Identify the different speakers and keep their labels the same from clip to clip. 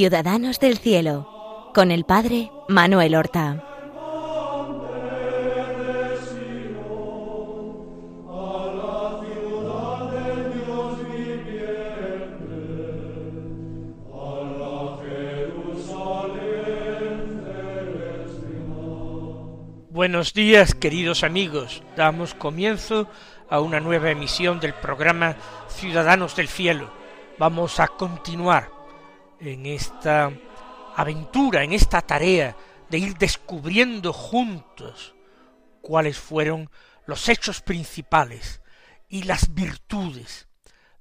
Speaker 1: Ciudadanos del Cielo, con el Padre Manuel Horta.
Speaker 2: Buenos días, queridos amigos. Damos comienzo a una nueva emisión del programa Ciudadanos del Cielo. Vamos a continuar en esta aventura, en esta tarea de ir descubriendo juntos cuáles fueron los hechos principales y las virtudes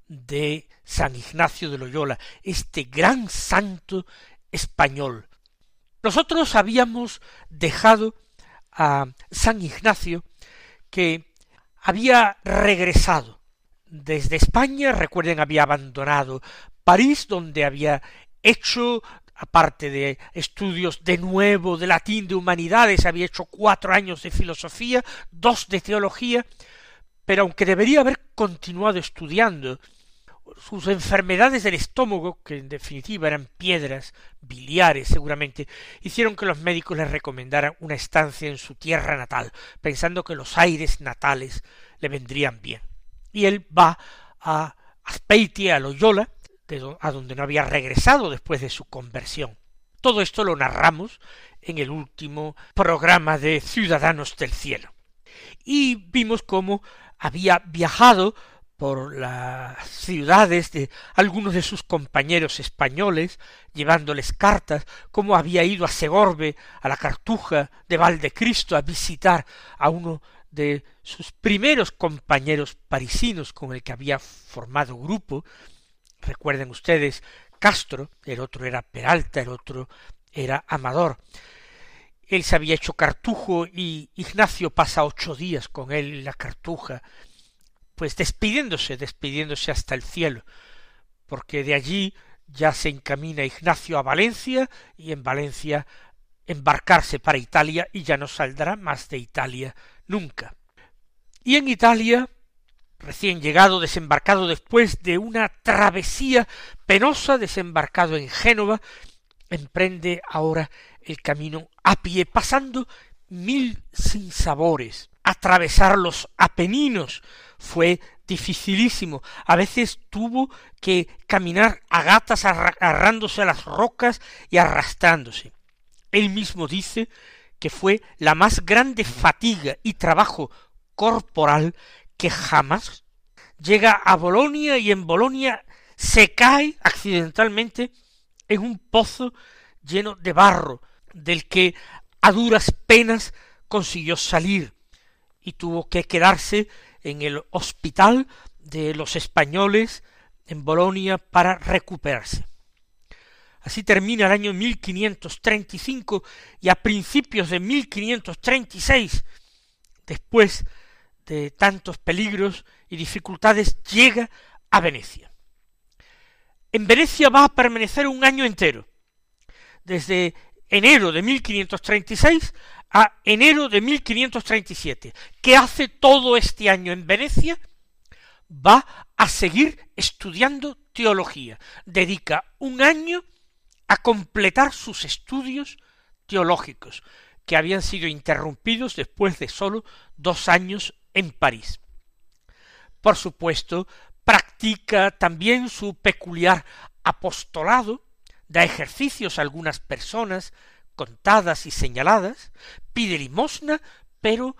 Speaker 2: de San Ignacio de Loyola, este gran santo español. Nosotros habíamos dejado a San Ignacio que había regresado desde España, recuerden, había abandonado París, donde había hecho, aparte de estudios de nuevo de latín, de humanidades, había hecho cuatro años de filosofía, dos de teología, pero aunque debería haber continuado estudiando sus enfermedades del estómago, que en definitiva eran piedras biliares seguramente, hicieron que los médicos le recomendaran una estancia en su tierra natal, pensando que los aires natales le vendrían bien. Y él va a Azpeitia, a Loyola, a donde no había regresado después de su conversión. Todo esto lo narramos en el último programa de Ciudadanos del Cielo. Y vimos cómo había viajado por las ciudades de algunos de sus compañeros españoles, llevándoles cartas, como había ido a Segorbe, a la Cartuja de Valdecristo, a visitar a uno de sus primeros compañeros parisinos con el que había formado grupo. Recuerden ustedes Castro, el otro era Peralta, el otro era Amador. Él se había hecho cartujo y Ignacio pasa ocho días con él en la cartuja pues despidiéndose, despidiéndose hasta el cielo, porque de allí ya se encamina Ignacio a Valencia y en Valencia embarcarse para Italia y ya no saldrá más de Italia nunca. Y en Italia, recién llegado, desembarcado después de una travesía penosa, desembarcado en Génova, emprende ahora el camino a pie, pasando mil sinsabores, atravesar los Apeninos, fue dificilísimo. A veces tuvo que caminar a gatas agarrándose a las rocas y arrastrándose. Él mismo dice que fue la más grande fatiga y trabajo corporal que jamás llega a Bolonia y en Bolonia se cae accidentalmente en un pozo lleno de barro, del que a duras penas consiguió salir y tuvo que quedarse en el hospital de los españoles en Bolonia para recuperarse. Así termina el año 1535 y a principios de 1536, después de tantos peligros y dificultades, llega a Venecia. En Venecia va a permanecer un año entero, desde enero de 1536 a enero de 1537. ¿Qué hace todo este año en Venecia? Va a seguir estudiando teología. Dedica un año a completar sus estudios teológicos, que habían sido interrumpidos después de sólo dos años en París. Por supuesto, practica también su peculiar apostolado, da ejercicios a algunas personas contadas y señaladas, pide limosna, pero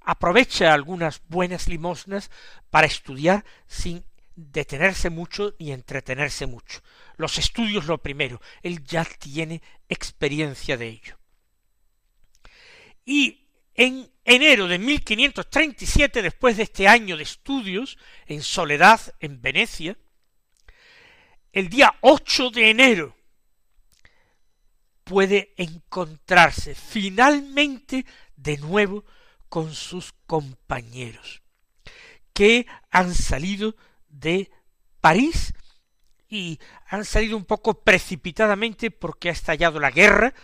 Speaker 2: aprovecha algunas buenas limosnas para estudiar sin detenerse mucho ni entretenerse mucho. Los estudios lo primero, él ya tiene experiencia de ello. Y en enero de 1537, después de este año de estudios en soledad en Venecia, el día 8 de enero puede encontrarse finalmente de nuevo con sus compañeros, que han salido de París y han salido un poco precipitadamente porque ha estallado la guerra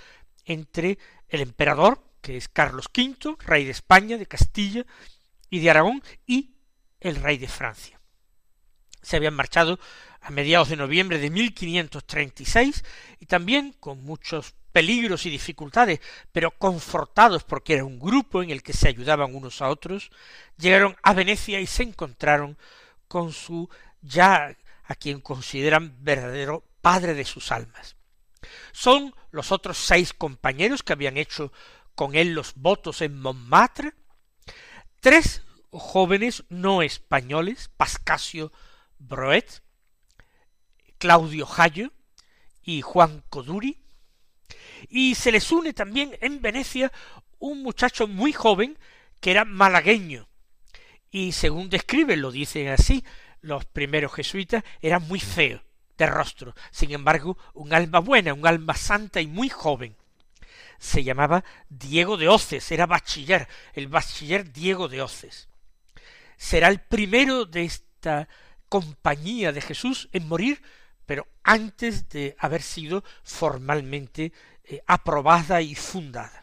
Speaker 2: entre el emperador, que es Carlos V, rey de España, de Castilla y de Aragón, y el rey de Francia. Se habían marchado a mediados de noviembre de 1536 y también con muchos peligros y dificultades, pero confortados porque era un grupo en el que se ayudaban unos a otros, llegaron a Venecia y se encontraron con su ya a quien consideran verdadero padre de sus almas. Son los otros seis compañeros que habían hecho con él los votos en Montmartre, tres jóvenes no españoles, Pascasio Broet, Claudio Jayo y Juan Coduri, y se les une también en Venecia un muchacho muy joven que era malagueño, y según describen, lo dicen así, los primeros jesuitas, era muy feo de rostro, sin embargo, un alma buena, un alma santa y muy joven. Se llamaba Diego de Oces, era bachiller, el bachiller Diego de Oces. Será el primero de esta compañía de Jesús en morir, pero antes de haber sido formalmente eh, aprobada y fundada.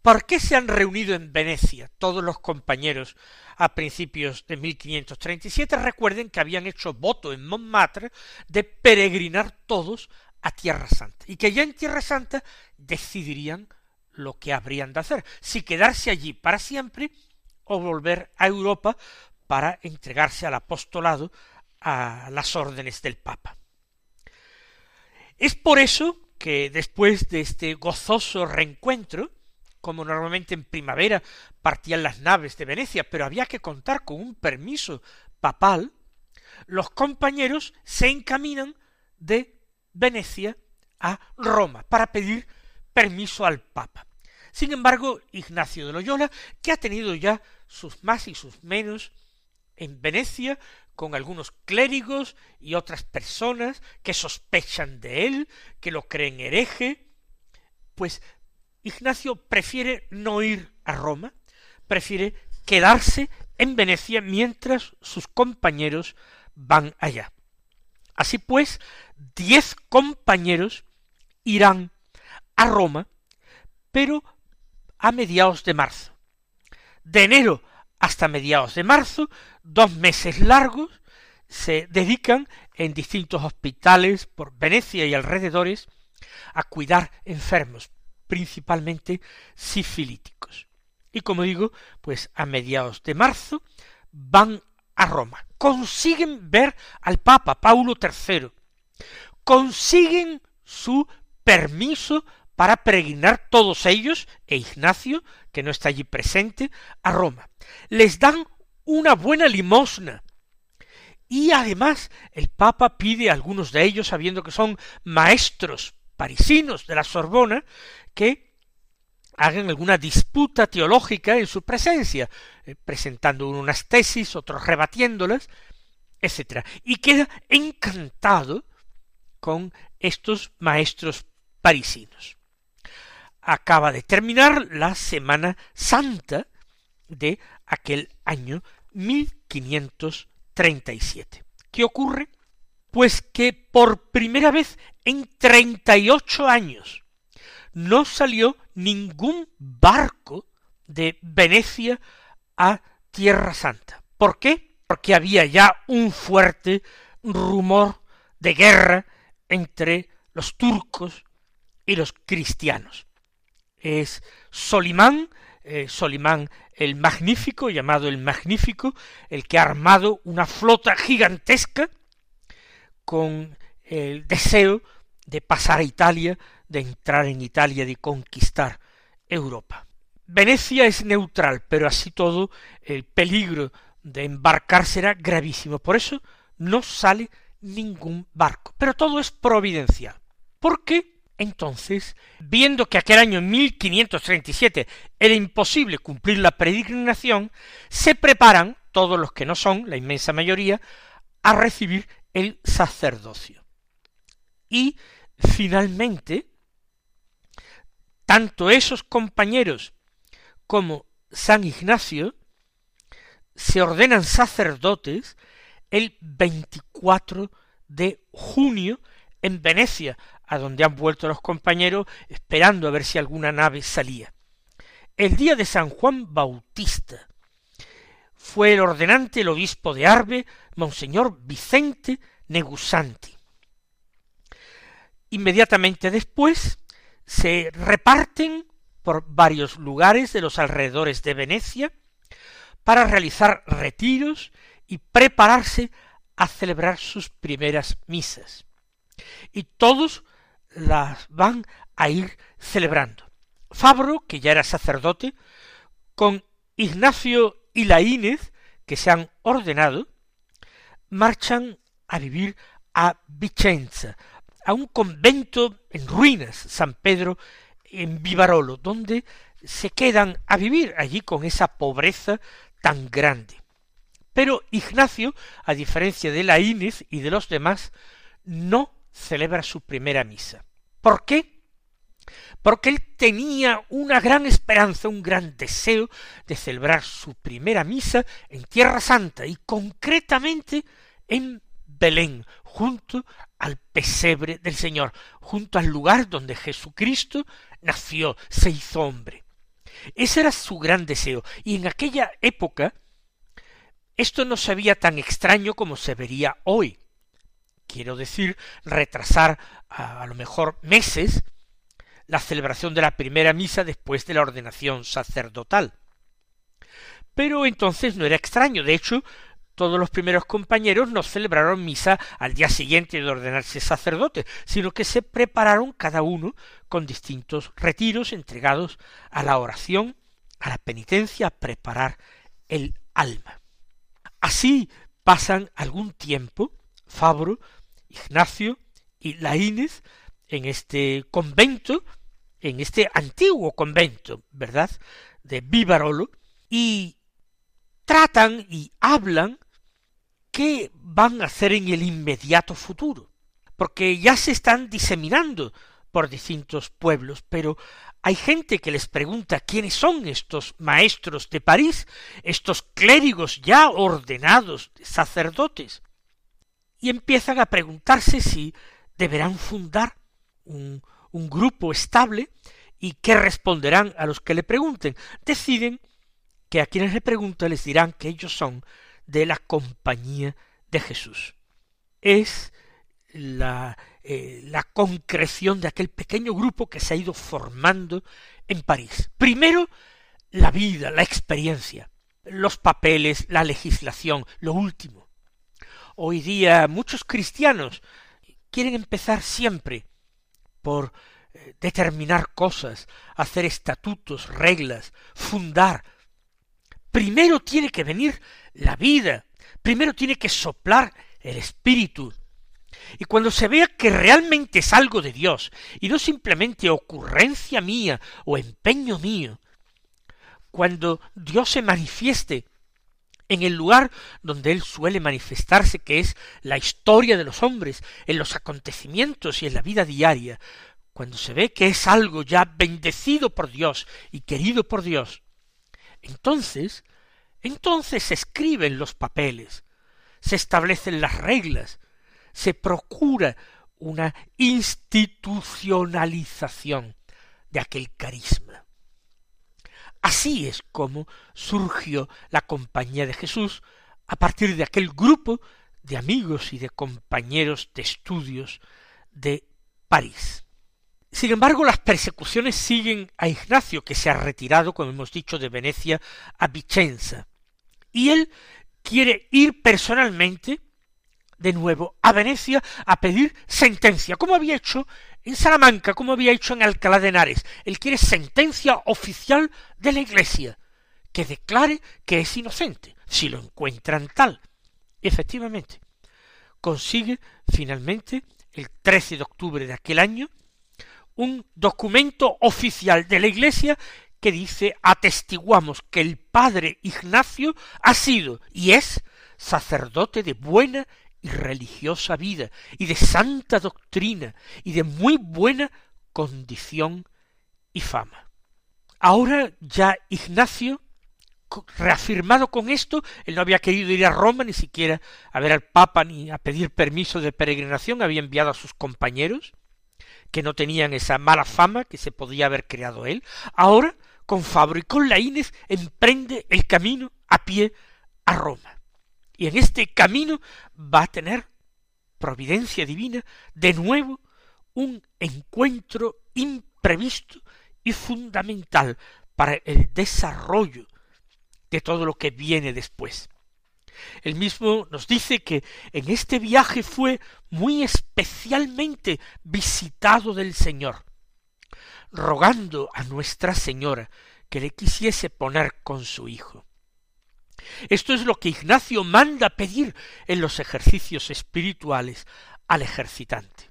Speaker 2: ¿Por qué se han reunido en Venecia todos los compañeros a principios de 1537? Recuerden que habían hecho voto en Montmartre de peregrinar todos a Tierra Santa y que ya en Tierra Santa decidirían lo que habrían de hacer, si quedarse allí para siempre o volver a Europa para entregarse al apostolado a las órdenes del Papa. Es por eso que después de este gozoso reencuentro, como normalmente en primavera partían las naves de Venecia, pero había que contar con un permiso papal, los compañeros se encaminan de Venecia a Roma para pedir permiso al Papa. Sin embargo, Ignacio de Loyola, que ha tenido ya sus más y sus menos en Venecia, con algunos clérigos y otras personas que sospechan de él, que lo creen hereje, pues Ignacio prefiere no ir a Roma, prefiere quedarse en Venecia mientras sus compañeros van allá. Así pues, diez compañeros irán a Roma, pero a mediados de marzo. De enero hasta mediados de marzo, dos meses largos, se dedican en distintos hospitales por Venecia y alrededores a cuidar enfermos, principalmente sifilíticos. Y como digo, pues a mediados de marzo van a Roma, consiguen ver al Papa Paulo III, consiguen su permiso para peregrinar todos ellos, e Ignacio, que no está allí presente, a Roma. Les dan una buena limosna. Y además el Papa pide a algunos de ellos, sabiendo que son maestros parisinos de la Sorbona, que hagan alguna disputa teológica en su presencia, eh, presentando unas tesis, otros rebatiéndolas, etc. Y queda encantado con estos maestros parisinos acaba de terminar la Semana Santa de aquel año 1537. ¿Qué ocurre? Pues que por primera vez en treinta y ocho años no salió ningún barco de Venecia a Tierra Santa. ¿Por qué? Porque había ya un fuerte rumor de guerra entre los turcos y los cristianos es Solimán, eh, Solimán el Magnífico, llamado el Magnífico, el que ha armado una flota gigantesca con el deseo de pasar a Italia, de entrar en Italia, de conquistar Europa. Venecia es neutral, pero así todo el peligro de embarcar será gravísimo. Por eso no sale ningún barco. Pero todo es providencial. ¿Por qué? Entonces, viendo que aquel año 1537 era imposible cumplir la peregrinación, se preparan, todos los que no son, la inmensa mayoría, a recibir el sacerdocio. Y, finalmente, tanto esos compañeros como San Ignacio se ordenan sacerdotes el 24 de junio en Venecia, a donde han vuelto los compañeros esperando a ver si alguna nave salía. El día de San Juan Bautista fue el ordenante el obispo de Arbe, Monseñor Vicente Negusanti. Inmediatamente después se reparten por varios lugares de los alrededores de Venecia para realizar retiros y prepararse a celebrar sus primeras misas. Y todos las van a ir celebrando. Fabro, que ya era sacerdote, con Ignacio y Laínez, que se han ordenado, marchan a vivir a Vicenza, a un convento en ruinas, San Pedro en Vivarolo, donde se quedan a vivir allí con esa pobreza tan grande. Pero Ignacio, a diferencia de Laínez y de los demás, no celebra su primera misa. ¿Por qué? Porque él tenía una gran esperanza, un gran deseo de celebrar su primera misa en Tierra Santa y concretamente en Belén, junto al pesebre del Señor, junto al lugar donde Jesucristo nació, se hizo hombre. Ese era su gran deseo, y en aquella época esto no se veía tan extraño como se vería hoy. Quiero decir, retrasar a, a lo mejor meses la celebración de la primera misa después de la ordenación sacerdotal. Pero entonces no era extraño, de hecho, todos los primeros compañeros no celebraron misa al día siguiente de ordenarse sacerdote, sino que se prepararon cada uno con distintos retiros entregados a la oración, a la penitencia, a preparar el alma. Así pasan algún tiempo Fabro, Ignacio y Laínez en este convento, en este antiguo convento, ¿verdad?, de Vivarolo, y tratan y hablan qué van a hacer en el inmediato futuro, porque ya se están diseminando por distintos pueblos, pero hay gente que les pregunta quiénes son estos maestros de París, estos clérigos ya ordenados sacerdotes, y empiezan a preguntarse si deberán fundar un, grupo estable y qué responderán a los que le pregunten. Deciden que a quienes le preguntan les dirán que ellos son de la compañía de Jesús. Es la, eh, la concreción de aquel pequeño grupo que se ha ido formando en París. Primero, la vida, la experiencia, los papeles, la legislación, lo último. Hoy día muchos cristianos quieren empezar siempre por eh, determinar cosas, hacer estatutos, reglas, fundar. Primero tiene que venir la vida, primero tiene que soplar el espíritu. Y cuando se vea que realmente es algo de Dios, y no simplemente ocurrencia mía o empeño mío, cuando Dios se manifieste en el lugar donde Él suele manifestarse, que es la historia de los hombres, en los acontecimientos y en la vida diaria, cuando se ve que es algo ya bendecido por Dios y querido por Dios, entonces, entonces se escriben los papeles, se establecen las reglas, se procura una institucionalización de aquel carisma. Así es como surgió la Compañía de Jesús a partir de aquel grupo de amigos y de compañeros de estudios de París. Sin embargo, las persecuciones siguen a Ignacio, que se ha retirado, como hemos dicho, de Venecia a Vicenza. Y él quiere ir personalmente de nuevo a Venecia a pedir sentencia, como había hecho en Salamanca, como había hecho en Alcalá de Henares. Él quiere sentencia oficial de la Iglesia, que declare que es inocente, si lo encuentran tal. efectivamente, consigue finalmente, el 13 de octubre de aquel año, un documento oficial de la Iglesia que dice atestiguamos que el padre Ignacio ha sido y es sacerdote de buena y religiosa vida, y de santa doctrina, y de muy buena condición y fama. Ahora ya Ignacio, reafirmado con esto, él no había querido ir a Roma ni siquiera a ver al Papa ni a pedir permiso de peregrinación, había enviado a sus compañeros, que no tenían esa mala fama que se podía haber creado él, ahora con Fabro y con Laínez emprende el camino a pie a Roma. Y en este camino va a tener providencia divina de nuevo un encuentro imprevisto y fundamental para el desarrollo de todo lo que viene después. El mismo nos dice que en este viaje fue muy especialmente visitado del Señor, rogando a Nuestra Señora que le quisiese poner con su Hijo. Esto es lo que Ignacio manda pedir en los ejercicios espirituales al ejercitante.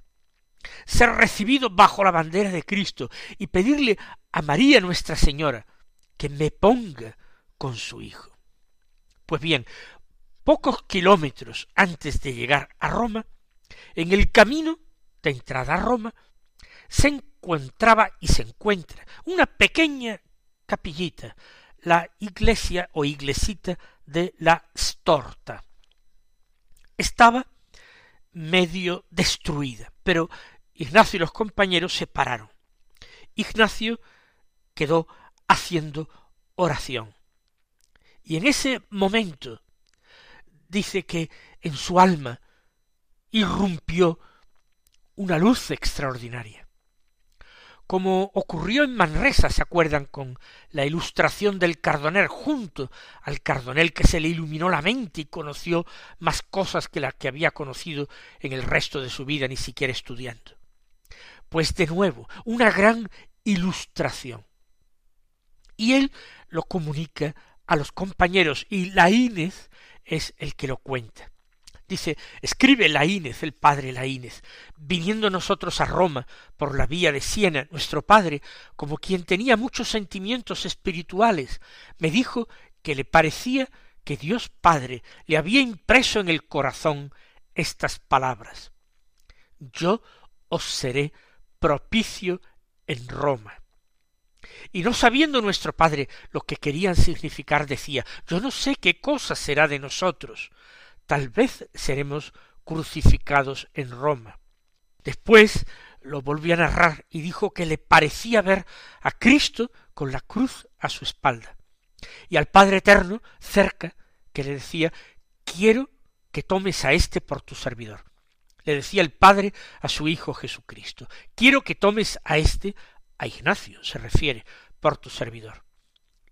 Speaker 2: Ser recibido bajo la bandera de Cristo y pedirle a María Nuestra Señora que me ponga con su Hijo. Pues bien, pocos kilómetros antes de llegar a Roma, en el camino de entrada a Roma, se encontraba y se encuentra una pequeña capillita, la iglesia o iglesita de la Storta. Estaba medio destruida, pero Ignacio y los compañeros se pararon. Ignacio quedó haciendo oración. Y en ese momento dice que en su alma irrumpió una luz extraordinaria. Como ocurrió en Manresa, ¿se acuerdan? con la ilustración del Cardonel junto al Cardonel que se le iluminó la mente y conoció más cosas que las que había conocido en el resto de su vida ni siquiera estudiando. Pues de nuevo, una gran ilustración. Y él lo comunica a los compañeros y la Inés es el que lo cuenta. Dice, escribe Laínez, el padre Laínez, viniendo nosotros a Roma por la vía de Siena, nuestro padre, como quien tenía muchos sentimientos espirituales, me dijo que le parecía que Dios Padre le había impreso en el corazón estas palabras. Yo os seré propicio en Roma. Y no sabiendo nuestro padre lo que querían significar, decía, yo no sé qué cosa será de nosotros, tal vez seremos crucificados en Roma. Después lo volvió a narrar y dijo que le parecía ver a Cristo con la cruz a su espalda, y al Padre Eterno cerca, que le decía, quiero que tomes a éste por tu servidor. Le decía el Padre a su Hijo Jesucristo, quiero que tomes a éste a Ignacio se refiere, por tu servidor.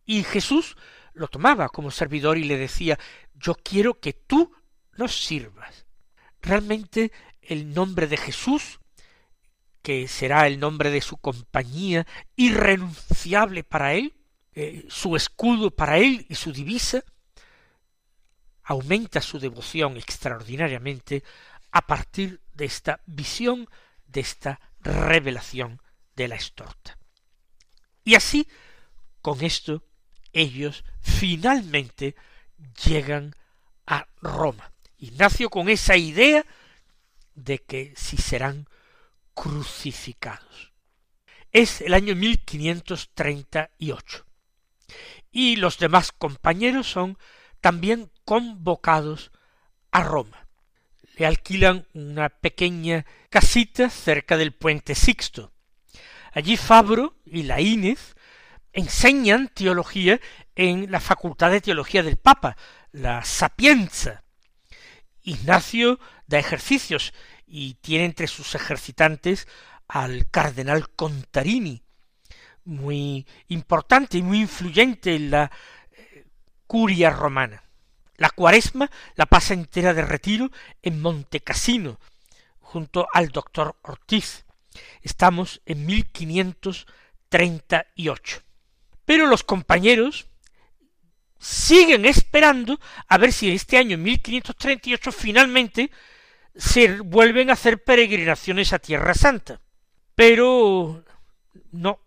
Speaker 2: Y Jesús lo tomaba como servidor y le decía, yo quiero que tú nos sirvas. Realmente el nombre de Jesús, que será el nombre de su compañía, irrenunciable para él, eh, su escudo para él y su divisa, aumenta su devoción extraordinariamente a partir de esta visión, de esta revelación de la estorta. Y así, con esto, ellos finalmente llegan a Roma. Ignacio con esa idea de que si serán crucificados. Es el año 1538. Y los demás compañeros son también convocados a Roma. Le alquilan una pequeña casita cerca del puente Sixto, Allí Fabro y la Inés enseñan teología en la Facultad de Teología del Papa, la Sapienza. Ignacio da ejercicios y tiene entre sus ejercitantes al cardenal Contarini, muy importante y muy influyente en la eh, curia romana. La cuaresma la pasa entera de retiro en Montecassino, junto al doctor Ortiz. Estamos en 1538. Pero los compañeros siguen esperando a ver si este año, en 1538, finalmente se vuelven a hacer peregrinaciones a Tierra Santa. Pero no,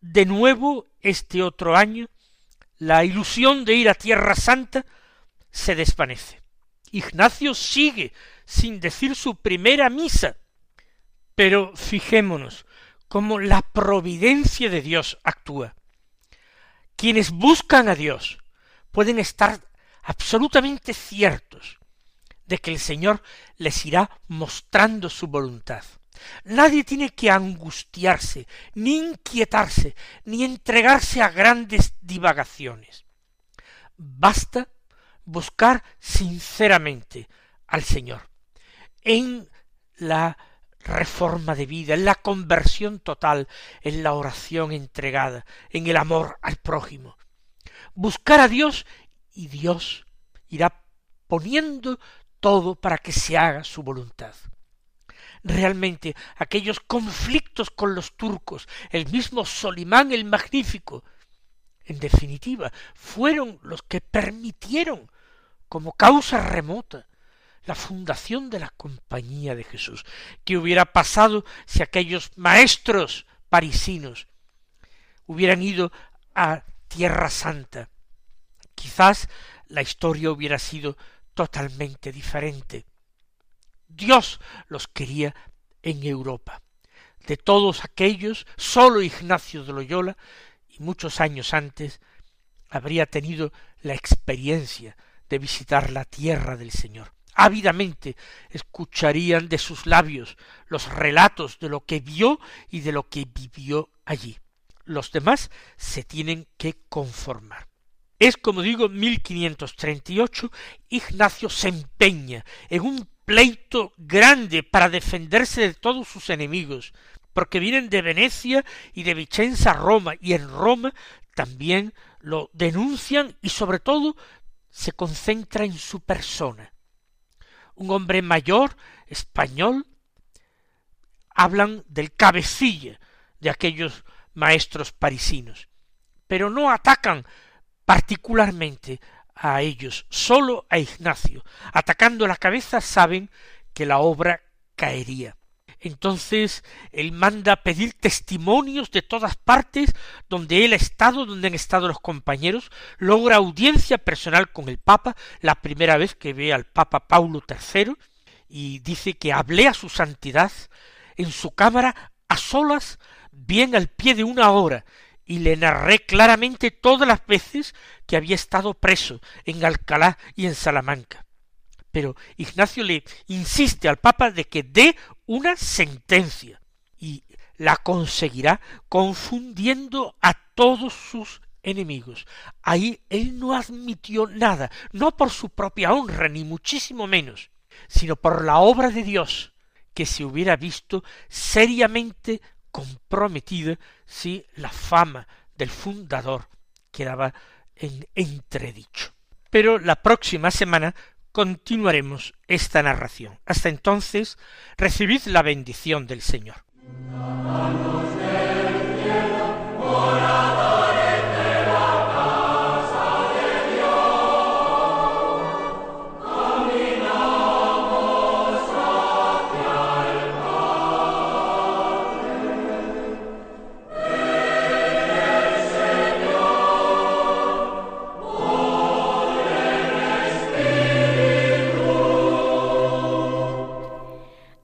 Speaker 2: de nuevo este otro año, la ilusión de ir a Tierra Santa se desvanece. Ignacio sigue sin decir su primera misa, pero fijémonos cómo la providencia de Dios actúa. Quienes buscan a Dios pueden estar absolutamente ciertos de que el Señor les irá mostrando su voluntad. Nadie tiene que angustiarse, ni inquietarse, ni entregarse a grandes divagaciones. Basta buscar sinceramente al Señor en la reforma de vida, en la conversión total, en la oración entregada, en el amor al prójimo. Buscar a Dios y Dios irá poniendo todo para que se haga su voluntad. Realmente aquellos conflictos con los turcos, el mismo Solimán el Magnífico, en definitiva, fueron los que permitieron, como causa remota, la fundación de la Compañía de Jesús. ¿Qué hubiera pasado si aquellos maestros parisinos hubieran ido a Tierra Santa? Quizás la historia hubiera sido totalmente diferente. Dios los quería en Europa. De todos aquellos, sólo Ignacio de Loyola, y muchos años antes, habría tenido la experiencia de visitar la tierra del Señor. Ávidamente escucharían de sus labios los relatos de lo que vio y de lo que vivió allí. Los demás se tienen que conformar. Es como digo 1538, Ignacio se empeña en un pleito grande para defenderse de todos sus enemigos, porque vienen de Venecia y de Vicenza a Roma, y en Roma también lo denuncian y sobre todo se concentra en su persona. Un hombre mayor, español, hablan del cabecilla de aquellos maestros parisinos, pero no atacan particularmente a ellos, sólo a Ignacio. Atacando la cabeza saben que la obra caería. Entonces él manda pedir testimonios de todas partes donde él ha estado, donde han estado los compañeros, logra audiencia personal con el Papa, la primera vez que ve al Papa Paulo III, y dice que hablé a su santidad en su cámara a solas, bien al pie de una hora, y le narré claramente todas las veces que había estado preso en Alcalá y en Salamanca. Pero Ignacio le insiste al Papa de que dé una sentencia y la conseguirá confundiendo a todos sus enemigos. Ahí él no admitió nada, no por su propia honra, ni muchísimo menos, sino por la obra de Dios, que se hubiera visto seriamente comprometida si la fama del fundador quedaba en entredicho. Pero la próxima semana continuaremos esta narración. Hasta entonces, recibid la bendición del Señor.